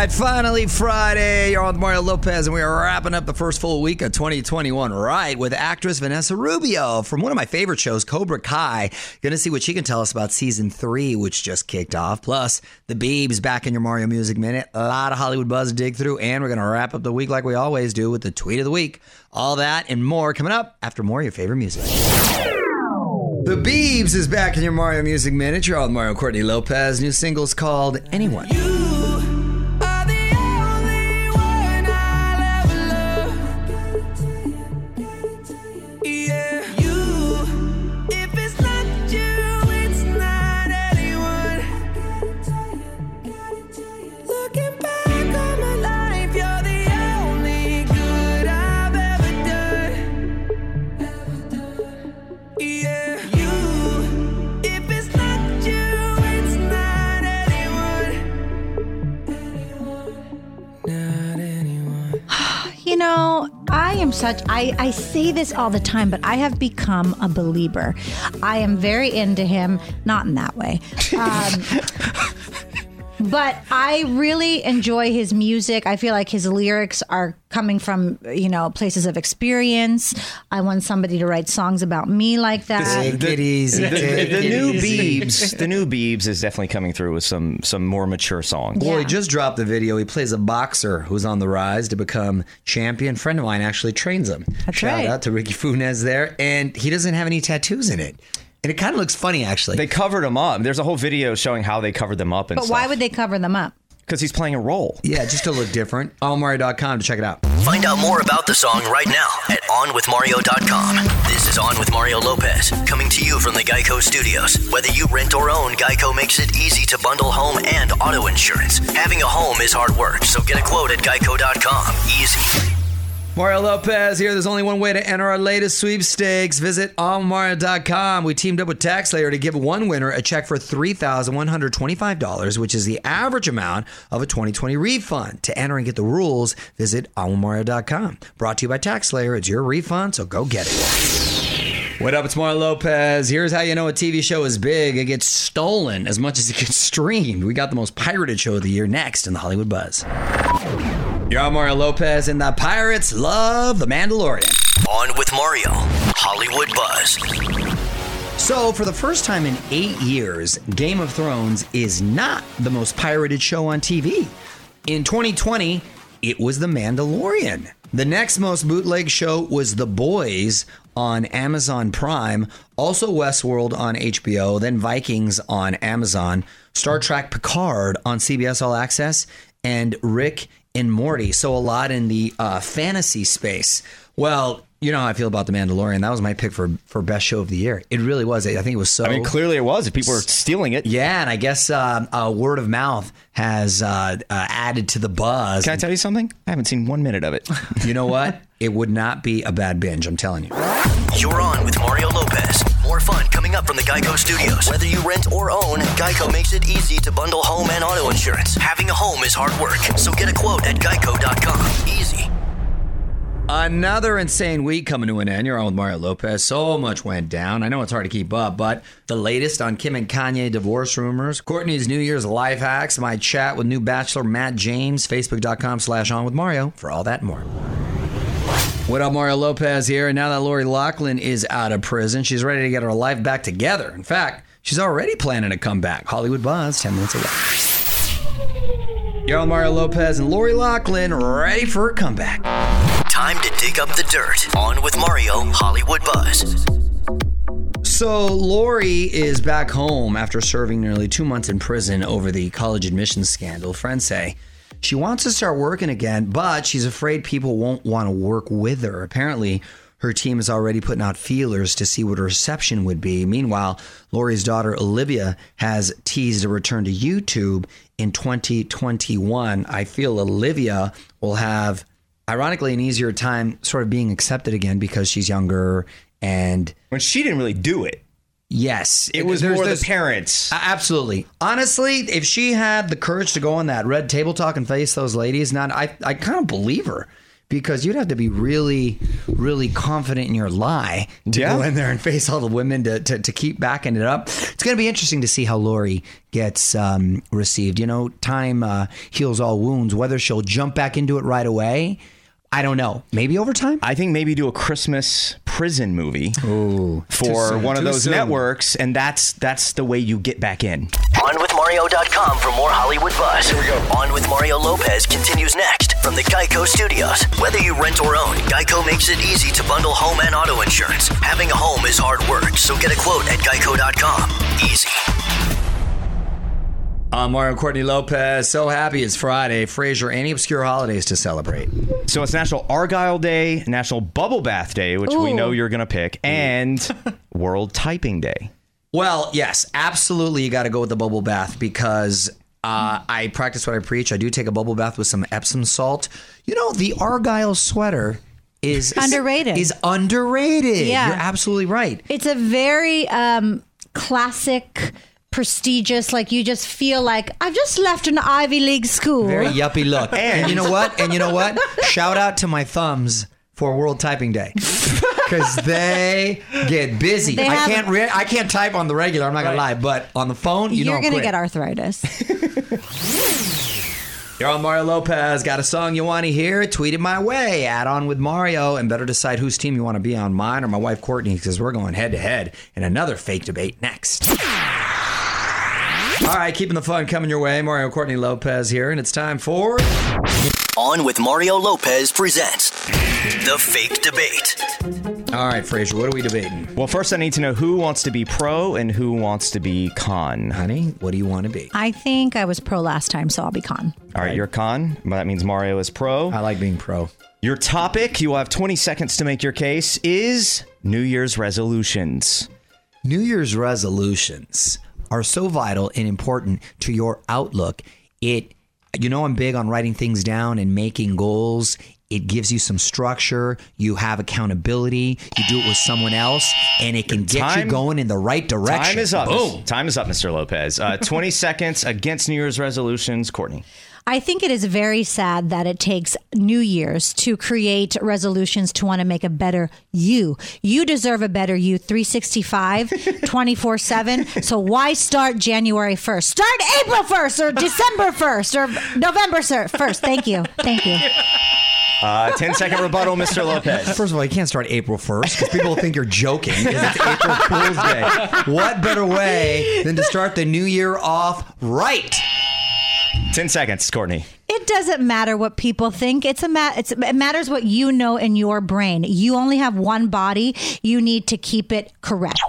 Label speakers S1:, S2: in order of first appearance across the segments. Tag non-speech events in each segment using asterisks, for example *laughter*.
S1: right, finally Friday. You're on with Mario Lopez, and we are wrapping up the first full week of 2021 right with actress Vanessa Rubio from one of my favorite shows, Cobra Kai. Gonna see what she can tell us about season three, which just kicked off. Plus, the Beebs back in your Mario Music Minute. A lot of Hollywood buzz to dig through, and we're gonna wrap up the week like we always do with the tweet of the week. All that and more coming up after more of your favorite music. The Beebs is back in your Mario Music Minute. You're on Mario Courtney Lopez. New singles called Anyone.
S2: You I, I say this all the time, but I have become a believer. I am very into him, not in that way. *laughs* Um, but I really enjoy his music. I feel like his lyrics are coming from, you know, places of experience. I want somebody to write songs about me like that.
S1: Take it easy.
S3: The,
S1: take
S3: the new
S1: easy.
S3: Beebs, the new Beebs is definitely coming through with some some more mature songs.
S1: Well, he just dropped the video. He plays a boxer who's on the rise to become champion. friend of mine actually trains him.
S2: That's
S1: Shout
S2: right.
S1: out to Ricky Funes there. And he doesn't have any tattoos in it. And it kind of looks funny, actually.
S3: They covered him up. There's a whole video showing how they covered them up and
S2: But why would they cover them up?
S3: Because he's playing a role.
S1: yeah, just to look different. Allmario.com to check it out.
S4: Find out more about the song right now at OnWithMario.com. This is On with Mario Lopez, coming to you from the Geico Studios. Whether you rent or own, Geico makes it easy to bundle home and auto insurance. Having a home is hard work, so get a quote at Geico.com. Easy.
S1: Mario Lopez here. There's only one way to enter our latest sweepstakes. Visit allmario.com. We teamed up with TaxSlayer to give one winner a check for $3,125, which is the average amount of a 2020 refund. To enter and get the rules, visit allmario.com. Brought to you by TaxSlayer. It's your refund, so go get it. What up? It's Mario Lopez. Here's how you know a TV show is big. It gets stolen as much as it gets streamed. We got the most pirated show of the year next in the Hollywood Buzz. You're on Mario Lopez, and the pirates love The Mandalorian.
S4: On with Mario, Hollywood Buzz.
S1: So, for the first time in eight years, Game of Thrones is not the most pirated show on TV. In 2020, it was The Mandalorian. The next most bootleg show was The Boys on Amazon Prime, also Westworld on HBO, then Vikings on Amazon, Star Trek Picard on CBS All Access, and Rick and Morty. So, a lot in the uh, fantasy space. Well, you know how I feel about The Mandalorian. That was my pick for, for best show of the year. It really was. I think it was so.
S3: I mean, clearly it was. If people were stealing it.
S1: Yeah, and I guess uh, uh, word of mouth has uh, uh, added to the buzz.
S3: Can I tell you something? I haven't seen one minute of it. *laughs*
S1: you know what? It would not be a bad binge. I'm telling you.
S4: You're on with Mario Lopez. More fun coming up from the Geico Studios. Whether you rent or own, Geico makes it easy to bundle home and auto insurance. Having a home is hard work, so get a quote at Geico.com. Easy.
S1: Another insane week coming to an end. You're on with Mario Lopez. So much went down. I know it's hard to keep up, but the latest on Kim and Kanye divorce rumors, Courtney's New Year's life hacks, my chat with new bachelor Matt James, Facebook.com slash on with Mario for all that more. What up, Mario Lopez here. And now that Lori Loughlin is out of prison, she's ready to get her life back together. In fact, she's already planning to come back. Hollywood Buzz, 10 minutes away. On Mario Lopez and Lori Loughlin ready for a comeback.
S4: Time to dig up the dirt. On with Mario, Hollywood Buzz.
S1: So Lori is back home after serving nearly two months in prison over the college admissions scandal. Friends say she wants to start working again, but she's afraid people won't want to work with her. Apparently, her team is already putting out feelers to see what her reception would be. Meanwhile, Lori's daughter Olivia has teased a return to YouTube in 2021. I feel Olivia will have, ironically, an easier time sort of being accepted again because she's younger and
S3: when she didn't really do it.
S1: Yes,
S3: It was
S1: there's
S3: more
S1: this-
S3: the parents.
S1: Absolutely. Honestly, if she had the courage to go on that red table talk and face those ladies, not I, I kind of believe her because you'd have to be really, really confident in your lie to
S3: Yeah.
S1: go in there and face all the women to, to, to keep backing it up. It's going to be interesting to see how Lori gets um, received. You know, time uh, heals all wounds. Whether she'll jump back into it right away, I don't know. Maybe over time.
S3: I think maybe do a Christmas prison movie
S1: Ooh,
S3: for
S1: soon,
S3: one of those
S1: soon.
S3: networks, and that's that's the way you get back in.
S4: OnWithMario.com for more Hollywood buzz. Here we go. On with Mario Lopez continues next from the Geico Studios. Whether you rent or own, Geico makes it easy to bundle home and auto insurance. Having a home is hard work, so get a quote at Geico.com. Easy.
S1: I'm Mario Courtney Lopez. So happy it's Friday. Fraser, any obscure holidays to celebrate?
S3: So it's National Argyle Day, National Bubble Bath Day, which we know you're gonna pick, and *laughs* World Typing Day.
S1: Well, yes, absolutely. You got to go with the bubble bath because uh, I practice what I preach. I do take a bubble bath with some Epsom salt. You know, the Argyle sweater is
S2: Underrated.
S1: Is underrated.
S2: Yeah.
S1: You're absolutely right.
S2: It's a very um, classic, prestigious. Like you just feel like I've just left an Ivy League school.
S1: Very yuppie look. *laughs* And you know what? And you know what? Shout out to my thumbs for World Typing Day *laughs* because they get busy.
S2: They
S1: I can't. Re- I can't type on the regular. I'm not gonna lie, but on the phone, you know,
S2: You're
S1: I'm
S2: gonna
S1: quick.
S2: get arthritis. *laughs*
S1: You're on Mario Lopez. Got a song you want to hear? Tweet it my way. Add on with Mario and better decide whose team you want to be on, mine or my wife Courtney, because we're going head to head in another fake debate next. All right, keeping the fun coming your way. Mario Courtney Lopez here, and it's time for.
S4: On with Mario Lopez presents The Fake Debate.
S1: All right, Fraser, what are we debating?
S3: Well, first I need to know who wants to be pro and who wants to be con.
S1: Honey, what do you want to be?
S2: I think I was pro last time, so I'll be con.
S3: All right, you're con. Well, That means Mario is pro.
S1: I like being pro.
S3: Your topic, you will have 20 seconds to make your case, is New Year's resolutions.
S1: New Year's resolutions are so vital and important to your outlook. It, you know, I'm big on writing things down and making goals. It gives you some structure. You have accountability. You do it with someone else, and it can get
S3: Time-
S1: you going in the right direction.
S3: Time is up.
S1: Boom.
S3: Time is up, Mr. Lopez. Uh, 20 *laughs* seconds against New Year's resolutions. Courtney.
S2: I think it is very sad that it takes New Year's to create resolutions to want to make a better you. You deserve a better you 365, *laughs* 24 7. So why start January 1st? Start April 1st or December 1st or November 1st. Thank you. Thank you.
S3: Uh, 10 second rebuttal, Mr. Lopez.
S1: First of all, you can't start April 1st because people think you're joking because it's *laughs* April Fool's Day. What better way than to start the new year off right?
S3: 10 seconds, Courtney.
S2: It doesn't matter what people think. It's a ma- it's, it matters what you know in your brain. You only have one body. You need to keep it correct.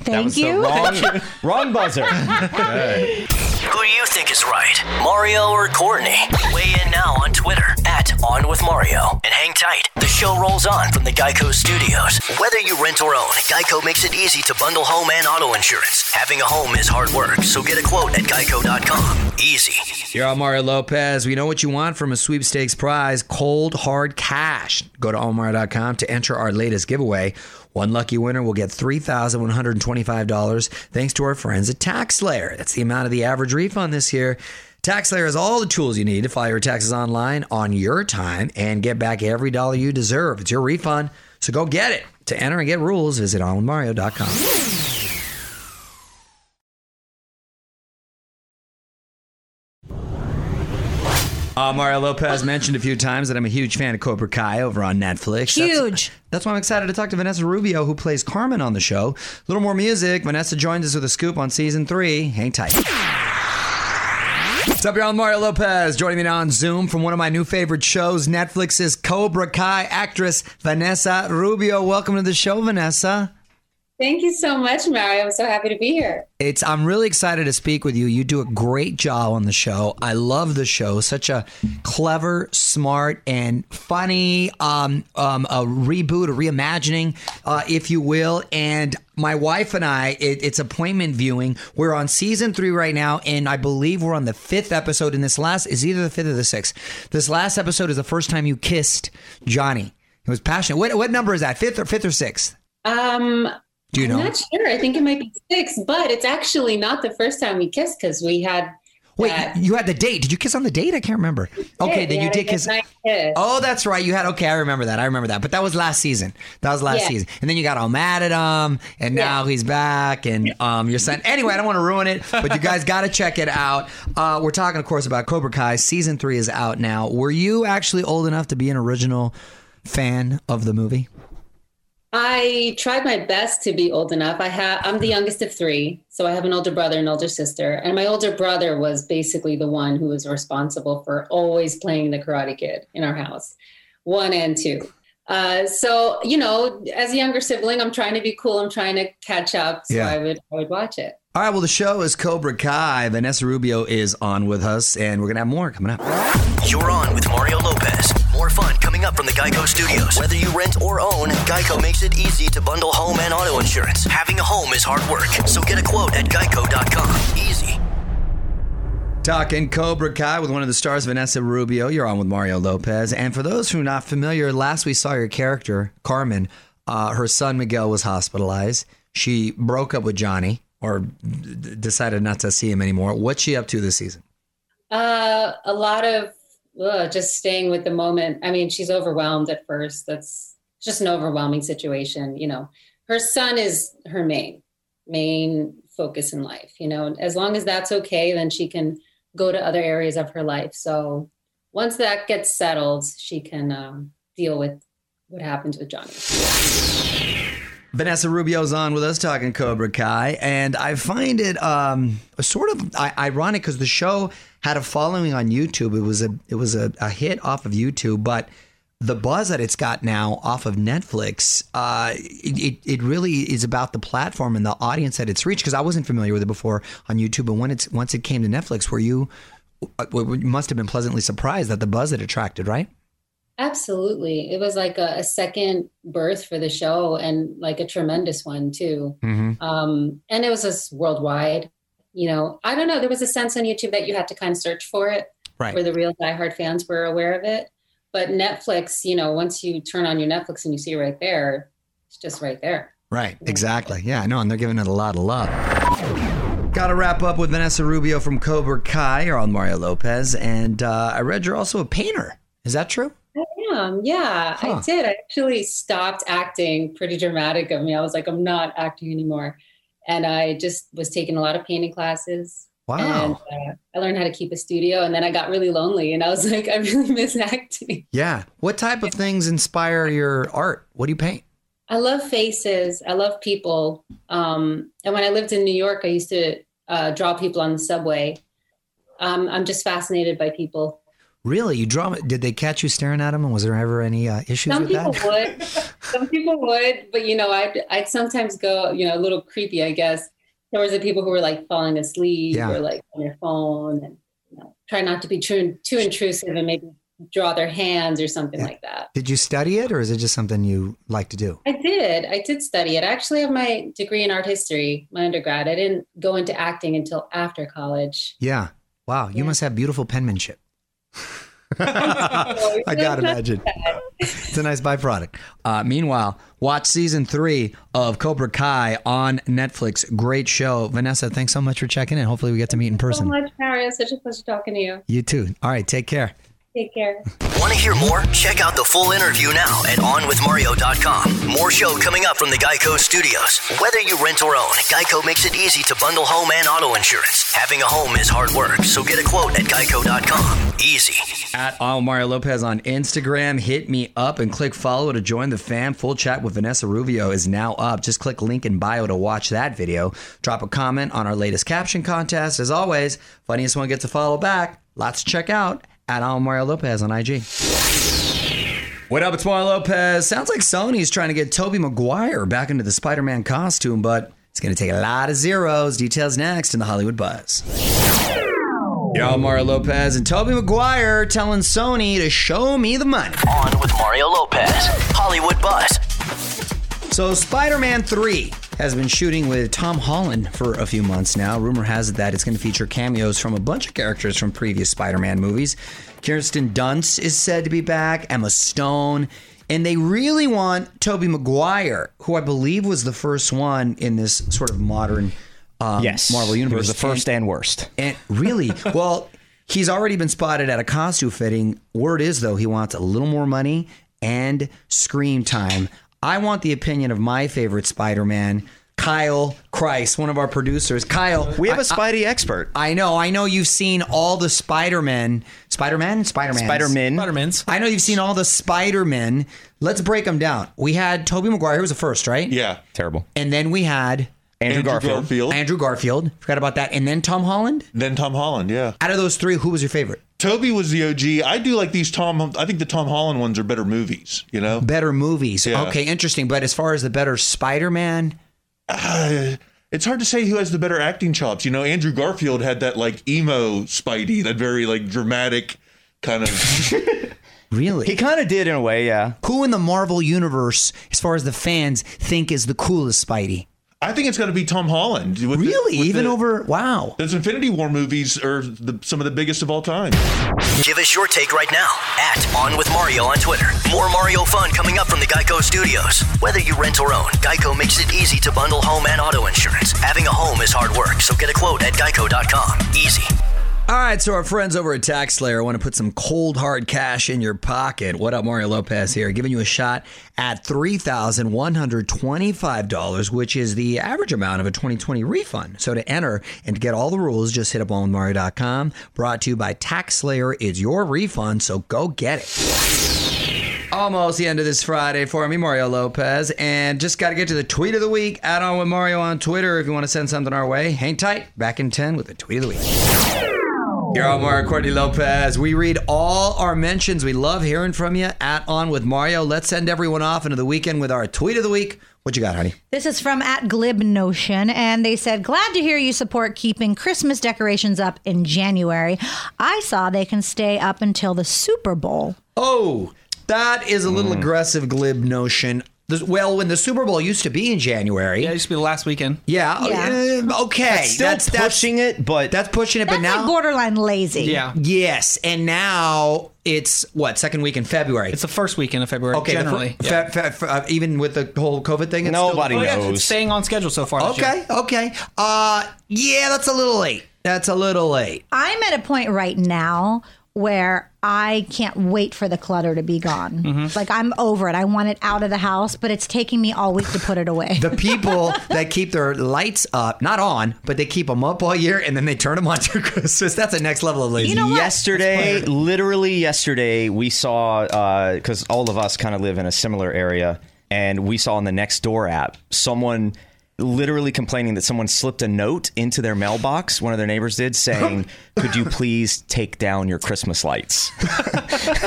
S3: That
S2: Thank
S3: was
S2: you.
S3: the wrong, *laughs* wrong buzzer. *laughs*
S4: Who do you think is right, Mario or Courtney? Weigh in now on Twitter at On With Mario. And hang tight. The show rolls on from the Geico Studios. Whether you rent or own, Geico makes it easy to bundle home and auto insurance. Having a home is hard work, so get a quote at geico.com. Easy.
S1: You're on Mario Lopez. We know what you want from a sweepstakes prize cold, hard cash. Go to allmario.com to enter our latest giveaway. One lucky winner will get $3,125 thanks to our friends at TaxSlayer. That's the amount of the average refund this year. TaxSlayer has all the tools you need to file your taxes online on your time and get back every dollar you deserve. It's your refund, so go get it. To enter and get rules, visit onwithmario.com. Uh, Mario Lopez mentioned a few times that I'm a huge fan of Cobra Kai over on Netflix. That's-
S2: Huge.
S1: That's, why I'm excited to talk to Vanessa Rubio, who plays Carmen on the show. A little more music. Vanessa joins us with a scoop on season three. Hang tight. What's up, y'all? Mario Lopez. Joining me now on Zoom from one of my new favorite shows, Netflix's Cobra Kai actress Vanessa Rubio. Welcome to the show, Vanessa.
S5: Thank you so much, Mario. I'm so happy to be here.
S1: It's I'm really excited to speak with you. You do a great job on the show. I love the show. Such a clever, smart, and funny um, um, a reboot, a reimagining, uh, if you will. And my wife and I, it, it's appointment viewing. We're on season three right now, and I believe we're on the fifth episode. And this last is either the fifth or the sixth. This last episode is the first time you kissed Johnny. It was passionate. What what number is that? Fifth or fifth or sixth?
S5: Um,
S1: Do you know?
S5: I'm not sure. I think it might be six, but it's actually not the first time we kissed because we had
S1: Wait, you had the date. Did you kiss on the date? I can't remember. Okay,
S5: Yeah,
S1: then you did kiss.
S5: kiss.
S1: Oh, that's right. You had okay. I remember that. I remember that. But that was last season. That was last
S5: Yeah.
S1: season. And then you got all mad at him, and now he's back, and um, you're saying anyway. I don't want to ruin it, but you guys *laughs* got to check it out. Uh, we're talking, of course, about Cobra Kai. Season three is out now. Were you actually old enough to be an original fan of the movie?
S5: I tried my best to be old enough. I have I'm the youngest of three, so I have an older brother and older sister. And my older brother was basically the one who was responsible for always playing the Karate Kid in our house, one and two. Uh, so you know, as a younger sibling, I'm trying to be cool. I'm trying to catch up. So
S1: Yeah.
S5: I would I would watch it.
S1: All right. Well, the show is Cobra Kai. Vanessa Rubio is on with us, and we're gonna have more coming up.
S4: You're on with Mario Lopez. More fun coming up from the Geico Studios. Whether you rent or own, Geico makes it easy to bundle home and auto insurance. Having a home is hard work, so get a quote at geico.com. Easy.
S1: Talking Cobra Kai with one of the stars, Vanessa Rubio. You're on with Mario Lopez. And for those who are not familiar, last we saw your character, Carmen, uh, her son Miguel was hospitalized. She broke up with Johnny or d- decided not to see him anymore. What's she up to this season?
S5: Uh, a lot of ugh, just staying with the moment. I mean, she's overwhelmed at first. That's just an overwhelming situation. You know, her son is her main main focus in life. You know, as long as that's okay, then she can go to other areas of her life. So once that gets settled, she can um, deal with what happens with Johnny.
S1: Vanessa Rubio's on with us talking Cobra Kai, and I find it um, sort of ironic because the show had a following on YouTube. It was a it was a, a hit off of YouTube, but the buzz that it's got now off of Netflix, uh, it, it really is about the platform and the audience that it's reached. Because I wasn't familiar with it before on YouTube, but when it's once it came to Netflix, were you uh, you must have been pleasantly surprised at the buzz it attracted, right?
S5: Absolutely. It was like a, a second birth for the show and like a tremendous one too.
S1: Mm-hmm.
S5: Um, and it was just worldwide. You know, I don't know. There was a sense on YouTube that you had to kind of search for it,
S1: Right.
S5: where the real diehard fans were aware of it. But Netflix, you know, once you turn on your Netflix and you see it right there, it's just right there.
S1: Right, exactly. Yeah, I know, and they're giving it a lot of love. Got to wrap up with Vanessa Rubio from Cobra Kai. You're on Mario Lopez, and uh, I read you're also a painter. Is that true?
S5: I am. Yeah,
S1: Huh.
S5: I did. I actually stopped acting pretty dramatic of me. I was like, I'm not acting anymore. And I just was taking a lot of painting classes.
S1: Wow.
S5: And uh, I learned how to keep a studio. And then I got really lonely and I was *laughs* like, I really miss acting.
S1: Yeah. What type of things inspire your art? What do you paint?
S5: I love faces. I love people. Um, and when I lived in New York, I used to uh, draw people on the subway. Um, I'm just fascinated by people.
S1: Really? You draw? Did they catch you staring at them? And was there ever any uh, issues
S5: Some
S1: with
S5: people
S1: that?
S5: would. Some people would, but you know, I'd I'd sometimes go, you know, a little creepy, I guess, towards the people who were like falling asleep
S1: Yeah.
S5: or like on their phone, and you know, try not to be too too intrusive and maybe draw their hands or something
S1: Yeah.
S5: like that.
S1: Did you study it, or is it just something you like to do?
S5: I did. I did study it. I actually have my degree in art history, my undergrad. I didn't go into acting until after college.
S1: Yeah. Wow. You
S5: Yeah.
S1: must have beautiful penmanship. *laughs* I gotta imagine. It's a nice byproduct. Uh, meanwhile, watch season three of Cobra Kai on Netflix. Great show. Vanessa, thanks so much for checking in. Hopefully, we get to meet in person.
S5: So
S1: person.
S5: much, Mario. Such a pleasure talking to you.
S1: You too. All right. Take care.
S5: Take care.
S4: Want to hear more? Check out the full interview now at OnWithMario.com. More show coming up from the Geico Studios. Whether you rent or own, Geico makes it easy to bundle home and auto insurance. Having a home is hard work, so get a quote at Geico.com. Easy.
S1: At Al Mario Lopez on Instagram. Hit me up and click follow to join the fam. Full chat with Vanessa Rubio is now up. Just click link in bio to watch that video. Drop a comment on our latest caption contest. As always, funniest one gets a follow back. Lots to check out at Al Mario Lopez on IG. What up? It's Mario Lopez. Sounds like Sony's trying to get Tobey Maguire back into the Spider-Man costume, but it's going to take a lot of zeros. Details next in the Hollywood Buzz. Yo, Mario Lopez and Tobey Maguire telling Sony to show me the money.
S4: On with Mario Lopez. Hollywood Buzz.
S1: So, Spider Man 3 has been shooting with Tom Holland for a few months now. Rumor has it that it's going to feature cameos from a bunch of characters from previous Spider Man movies. Kirsten Dunst is said to be back, Emma Stone, and they really want Tobey Maguire, who I believe was the first one in this sort of modern um,
S3: yes.
S1: Marvel
S3: He
S1: Universe.
S3: was the first and, worst.
S1: And really, *laughs* well, he's already been spotted at a costume fitting. Word is, though, he wants a little more money and screen time. I want the opinion of my favorite Spider Man, Kyle Kreis, one of our producers. Kyle,
S3: We have
S1: a
S3: a Spidey expert.
S1: I know, I know you've seen all the Spider Man, Spider Man, Spider Man,
S3: Spider Man.
S6: Spider-Man's.
S1: I know you've seen all the Spider Men. Let's break them down. We had Tobey Maguire, who was the first, right?
S7: Yeah.
S3: Terrible.
S1: And then we had
S3: Andrew, Garfield.
S1: Andrew Garfield. Forgot about that. And then Tom Holland.
S7: Then Tom Holland, yeah.
S1: Out of those three, who was your favorite?
S7: Tobey was the OG. I do like these Tom. I think the Tom Holland ones are better movies. You know,
S1: Better movies.
S7: Yeah.
S1: Okay, interesting. But as far as the better Spider Man,
S7: uh, it's hard to say who has the better acting chops. You know, Andrew Garfield had that like emo Spidey, that very like dramatic kind of. *laughs*
S1: really?
S3: He kind of did in a way, yeah.
S1: who in the Marvel universe, as far as the fans, think is the coolest Spidey?
S7: I think it's going to be Tom Holland. with the-
S1: Really?
S7: with
S1: Even
S7: the-
S1: over wow.
S7: Those Infinity War movies are the, some of the biggest of all time.
S4: Give us your take right now at On With Mario on Twitter. More Mario fun coming up from the Geico Studios. Whether you rent or own, Geico makes it easy to bundle home and auto insurance. Having a home is hard work, so get a quote at geico.com. Easy.
S1: All right, so our friends over at Tax Slayer want to put some cold hard cash in your pocket. What up, Mario Lopez here, giving you a shot at three thousand one hundred twenty-five dollars, which is the average amount of a 2020 refund. So to enter and to get all the rules, just hit up onwithmario.com. Brought to you by Tax Slayer. It's your refund, so go get it. Almost the end of this Friday for me, Mario Lopez, and just got to get to the tweet of the week. Add on with Mario on Twitter if you want to send something our way. Hang tight. Back in ten with the tweet of the week. You're on Mario Courtney Lopez. We read all our mentions. We love hearing from you at On with Mario. Let's send everyone off into the weekend with our tweet of the week. What you got, honey?
S2: This is from at Glib Notion, and they said, Glad to hear you support keeping Christmas decorations up in January. I saw they can stay up until the Super Bowl.
S1: Oh, that is a little mm. aggressive glib notion. This- Well, when the Super Bowl used to be in January,
S6: Yeah, it used to be the last weekend.
S1: yeah,
S2: Yeah.
S1: uh, okay,
S3: Still
S1: that's
S3: pushing it, but
S1: That's pushing it,
S2: That's
S1: but now
S2: like borderline lazy.
S6: Yeah.
S1: yes, and now it's what second week in February.
S6: It's the first weekend of February,
S1: okay, the fir-
S6: generally. Yeah.
S1: fe- fe- fe- uh, even with the whole COVID thing, it's
S3: Nobody
S1: still-
S6: Oh, yeah,
S3: knows.
S6: it's staying on schedule so far. this year.
S1: Okay, okay. Uh, yeah, that's a little late. That's a little late.
S2: I'm at a point right now where I can't wait for the clutter to be gone. Mm-hmm. Like I'm over it. I want it out of the house, but it's taking me all week to put it away.
S1: The people *laughs* that keep their lights up, not on, but they keep them up all year and then they turn them on for *laughs* Christmas. That's a next level of lazy.
S2: You know what?
S3: yesterday, literally yesterday, we saw uh, because all of us kind of live in a similar area, and we saw on the next door app someone literally complaining that someone slipped a note into their mailbox. One of their neighbors did, saying, *laughs* "Could you please take down your Christmas lights?"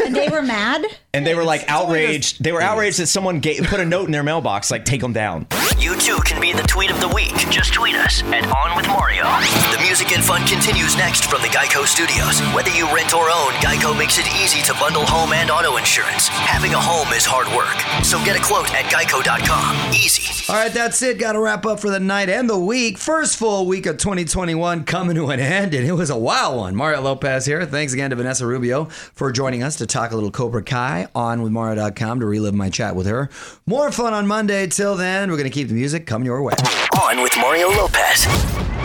S2: and they were mad.
S3: And they were like outraged. They were outraged that someone gave, put a note in their mailbox, like take them down.
S4: You too can be the tweet of the week. Just tweet us at On With Mario. The music and fun continues next from the Geico Studios. Whether you rent or own, Geico makes it easy to bundle home and auto insurance. Having a home is hard work, so get a quote at geico.com. Easy.
S1: All right, that's it. Got to wrap up for the night and the week. First full week of 2021 coming to an end, and it was a wild one. Mario Lopez here. Thanks again to Vanessa Rubio for joining us to talk a little Cobra Kai on with Mario.com to relive my chat with her. More fun on Monday. Till then, we're going to keep the music coming your way.
S4: On with Mario Lopez.